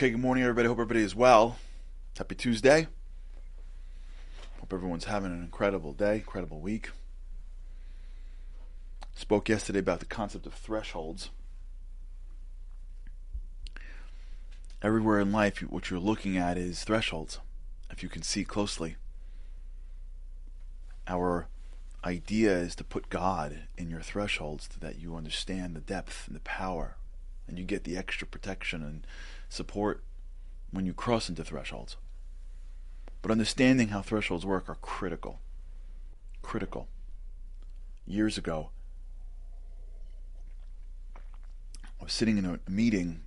Okay, good morning, everybody. Hope everybody is well. Happy Tuesday. Hope everyone's having an incredible day, incredible week. Spoke yesterday about the concept of thresholds. Everywhere in life, what you're looking at is thresholds, if you can see closely. Our idea is to put God in your thresholds so that you understand the depth and the power, and you get the extra protection and support when you cross into thresholds. But understanding how thresholds work are critical. Critical. Years ago, I was sitting in a meeting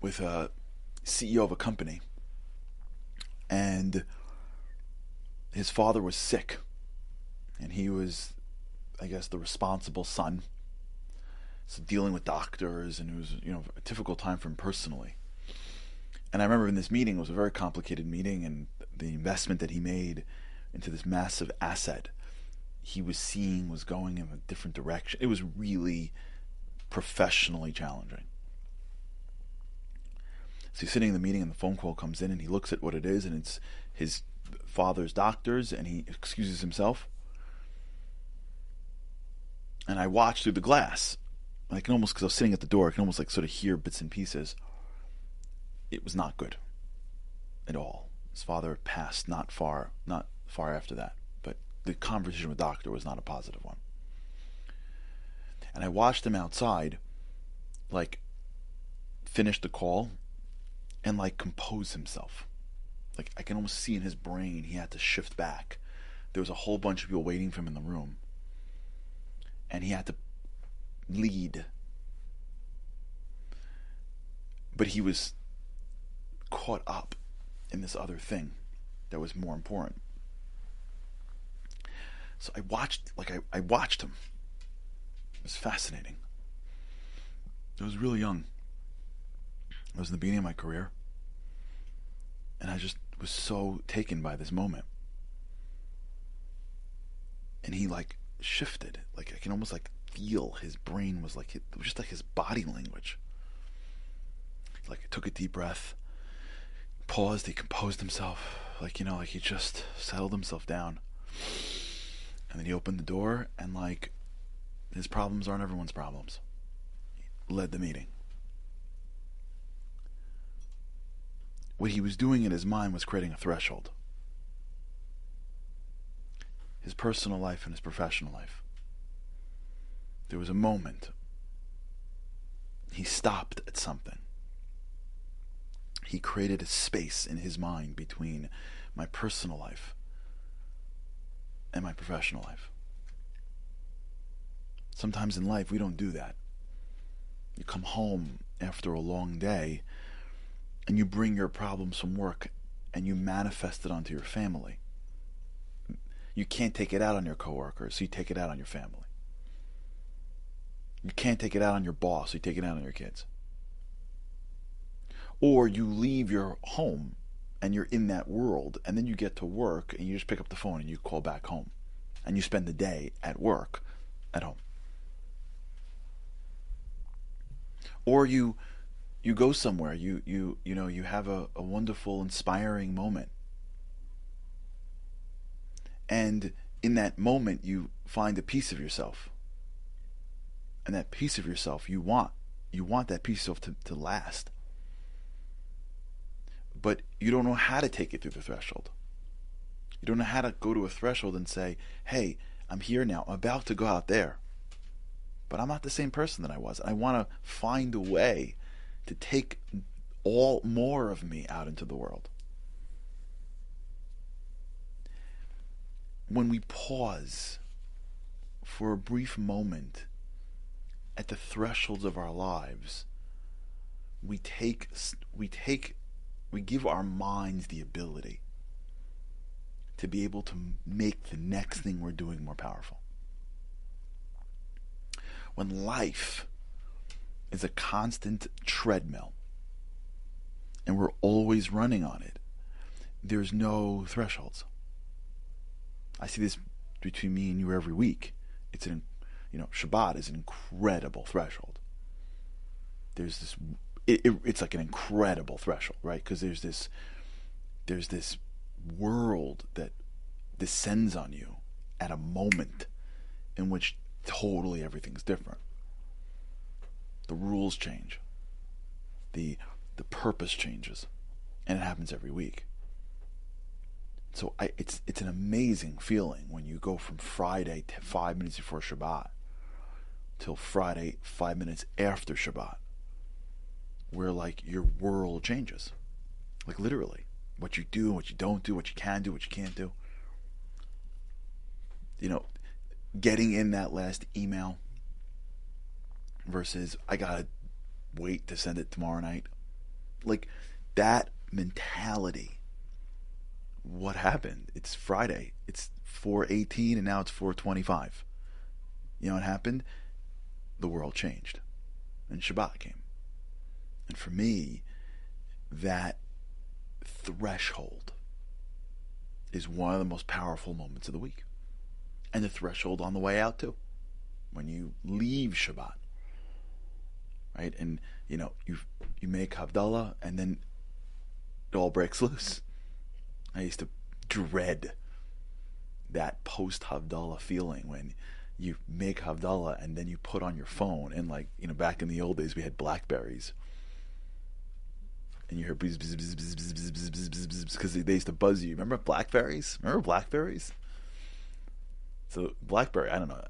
with a CEO of a company, and his father was sick, and he was, I guess, the responsible son so dealing with doctors, and it was you know a difficult time for him personally. And I remember in this meeting it was a very complicated meeting, and the investment that he made into this massive asset he was seeing was going in a different direction. It was really professionally challenging. So he's sitting in the meeting, and the phone call comes in, and he looks at what it is, and it's his father's doctors, and he excuses himself. And I watch through the glass, I can almost, because I was sitting at the door, I can almost like sort of hear bits and pieces. It was not good at all. His father passed not far, not far after that, but the conversation with the doctor was not a positive one. And I watched him outside, like, finish the call and like compose himself. Like I can almost see in his brain he had to shift back. There was a whole bunch of people waiting for him in the room. And he had to lead. But he was caught up in this other thing that was more important. So I watched, like, I, I watched him. It was fascinating. I was really young. I was in the beginning of my career. And I just was so taken by this moment. And he, like, shifted. Like, I can almost, like, feel his brain was like it was just like his body language. Like he took a deep breath, paused, he composed himself, like you know, like he just settled himself down. And then he opened the door and like his problems aren't everyone's problems. He led the meeting. What he was doing in his mind was creating a threshold. His personal life and his professional life. There was a moment. He stopped at something. He created a space in his mind between my personal life and my professional life. Sometimes in life, we don't do that. You come home after a long day and you bring your problems from work and you manifest it onto your family. You can't take it out on your coworkers, so you take it out on your family. You can't take it out on your boss, so you take it out on your kids. Or you leave your home and you're in that world, and then you get to work and you just pick up the phone and you call back home. And you spend the day at work at home. Or you you go somewhere, you you you know, you have a, a wonderful, inspiring moment. And in that moment you find a piece of yourself and that piece of yourself you want. You want that piece of yourself to, to last. But you don't know how to take it through the threshold. You don't know how to go to a threshold and say, hey, I'm here now. I'm about to go out there. But I'm not the same person that I was. I want to find a way to take all more of me out into the world. When we pause for a brief moment at the thresholds of our lives, we take we take we give our minds the ability to be able to make the next thing we're doing more powerful. When life is a constant treadmill and we're always running on it, there's no thresholds. I see this between me and you every week. It's an you know, Shabbat is an incredible threshold. There's this it, it, it's like an incredible threshold, right? Because there's this there's this world that descends on you at a moment in which totally everything's different. The rules change. The the purpose changes. And it happens every week. So I, it's it's an amazing feeling when you go from Friday to five minutes before Shabbat till Friday five minutes after Shabbat, where like your world changes, like literally, what you do, what you don't do, what you can do, what you can't do. You know, getting in that last email versus I gotta wait to send it tomorrow night, like that mentality what happened? It's Friday. It's 418 and now it's 425. You know what happened? The world changed. And Shabbat came. And for me, that threshold is one of the most powerful moments of the week. And the threshold on the way out too. When you leave Shabbat. Right? And you know, you you make Havdalah and then it all breaks loose I used to dread that post Havdalah feeling when you make Havdalah and then you put on your phone and like you know back in the old days we had Blackberries and you hear because they used to buzz you. Remember Blackberries? Remember Blackberries? So Blackberry, I don't know.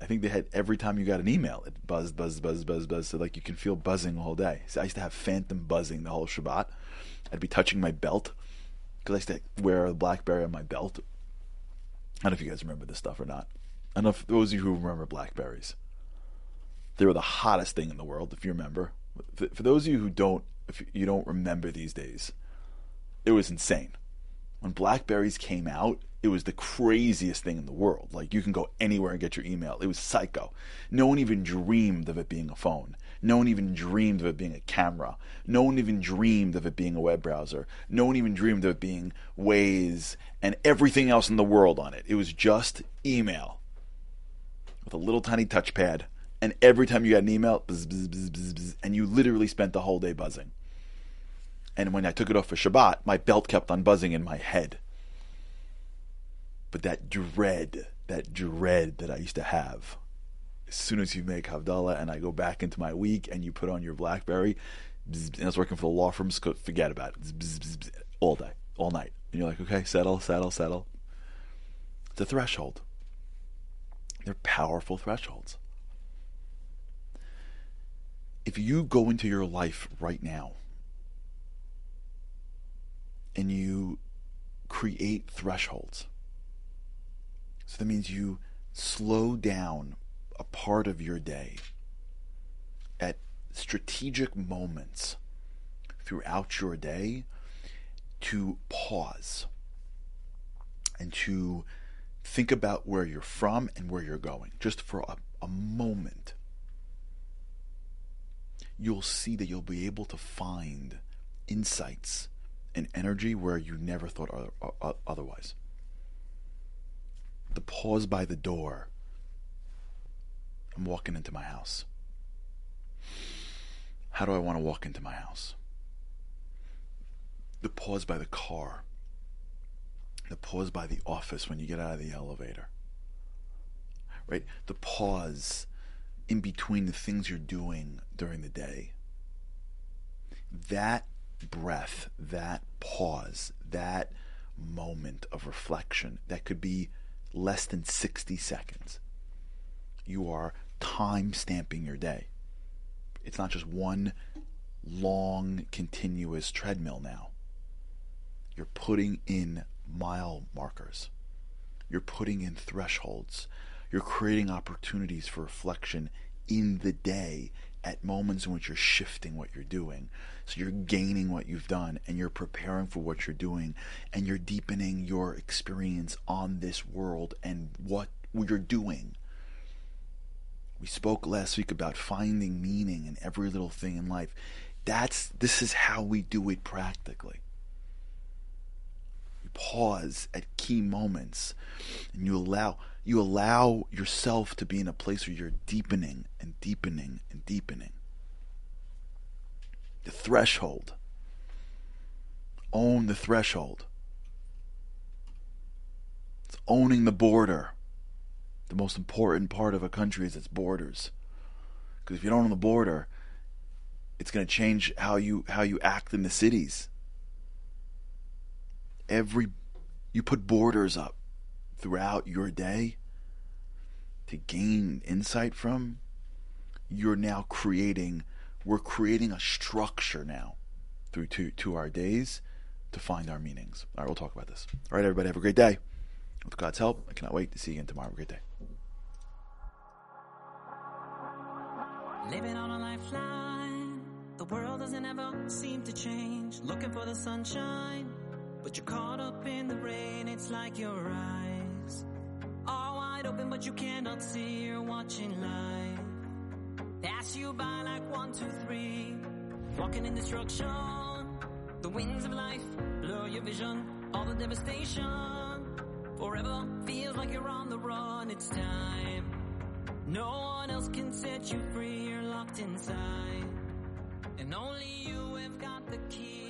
I think they had every time you got an email, it buzzed, buzzed, buzzed, buzzed, buzzed. So like you can feel buzzing whole day. So I used to have phantom buzzing the whole Shabbat. I'd be touching my belt because I used to wear a BlackBerry on my belt. I don't know if you guys remember this stuff or not. I don't know if those of you who remember Blackberries. They were the hottest thing in the world, if you remember. For those of you who don't, if you don't remember these days, it was insane. When Blackberries came out, it was the craziest thing in the world. Like you can go anywhere and get your email. It was psycho. No one even dreamed of it being a phone. No one even dreamed of it being a camera. No one even dreamed of it being a web browser. No one even dreamed of it being Waze and everything else in the world on it. It was just email with a little tiny touchpad. And every time you got an email, bzz, bzz, bzz, and you literally spent the whole day buzzing. And when I took it off for Shabbat, my belt kept on buzzing in my head but that dread, that dread that I used to have, as soon as you make Havdalah and I go back into my week and you put on your Blackberry, and I was working for the law firms, forget about it, all day, all night. And you're like, okay, settle, settle, settle. It's a threshold. They're powerful thresholds. If you go into your life right now and you create thresholds, so that means you slow down a part of your day at strategic moments throughout your day to pause and to think about where you're from and where you're going, just for a, a moment. You'll see that you'll be able to find insights and energy where you never thought otherwise the pause by the door. I'm walking into my house. How do I want to walk into my house? The pause by the car. The pause by the office when you get out of the elevator. Right? The pause in between the things you're doing during the day. That breath, that pause, that moment of reflection that could be less than 60 seconds. You are time stamping your day. It's not just one long, continuous treadmill now. You're putting in mile markers. You're putting in thresholds. You're creating opportunities for reflection in the day at moments in which you're shifting what you're doing. So you're gaining what you've done and you're preparing for what you're doing and you're deepening your experience on this world and what you're doing. We spoke last week about finding meaning in every little thing in life. That's this is how we do it practically. You pause at key moments and you allow you allow yourself to be in a place where you're deepening and deepening and deepening. The threshold. Own the threshold. It's owning the border. The most important part of a country is its borders. Because if you don't own the border, it's going to change how you how you act in the cities. Every you put borders up throughout your day to gain insight from, you're now creating we're creating a structure now through to, to our days to find our meanings. All right, we'll talk about this. All right, everybody, have a great day. With God's help, I cannot wait to see you again tomorrow. Have a great day. Living on a lifeline. The world doesn't ever seem to change. Looking for the sunshine. But you're caught up in the rain. It's like your eyes are wide open, but you cannot see. You're watching life pass you by like one, two, three. Walking in destruction. The winds of life blur your vision. All the devastation. Forever feels like you're on the run. It's time. No one else can set you free. You're locked inside. And only you have got the key.